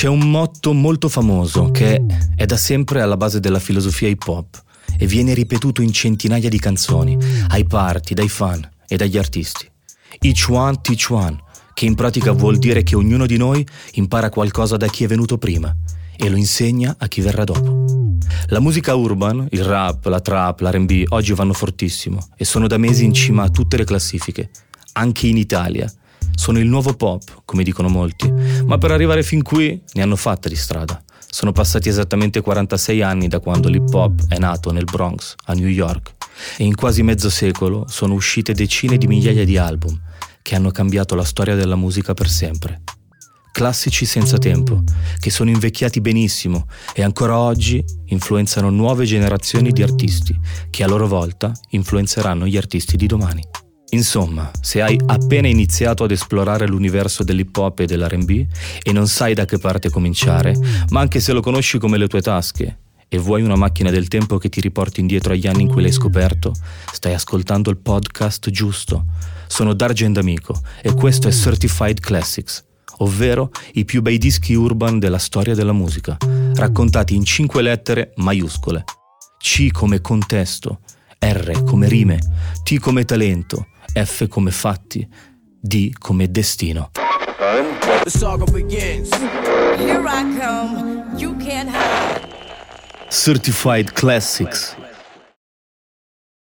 C'è un motto molto famoso che è da sempre alla base della filosofia hip hop e viene ripetuto in centinaia di canzoni, ai party, dai fan e dagli artisti. Each one teach one, che in pratica vuol dire che ognuno di noi impara qualcosa da chi è venuto prima e lo insegna a chi verrà dopo. La musica urban, il rap, la trap, l'RB oggi vanno fortissimo e sono da mesi in cima a tutte le classifiche, anche in Italia. Sono il nuovo pop, come dicono molti, ma per arrivare fin qui ne hanno fatta di strada. Sono passati esattamente 46 anni da quando l'hip hop è nato nel Bronx, a New York, e in quasi mezzo secolo sono uscite decine di migliaia di album che hanno cambiato la storia della musica per sempre. Classici senza tempo, che sono invecchiati benissimo e ancora oggi influenzano nuove generazioni di artisti, che a loro volta influenzeranno gli artisti di domani. Insomma, se hai appena iniziato ad esplorare l'universo dell'hip hop e dell'RB e non sai da che parte cominciare, ma anche se lo conosci come le tue tasche e vuoi una macchina del tempo che ti riporti indietro agli anni in cui l'hai scoperto, stai ascoltando il podcast giusto. Sono Dargen D'Amico e questo è Certified Classics, ovvero i più bei dischi urban della storia della musica, raccontati in cinque lettere maiuscole. C come contesto, R come rime, T come talento, F come fatti, D come destino. Certified Classics.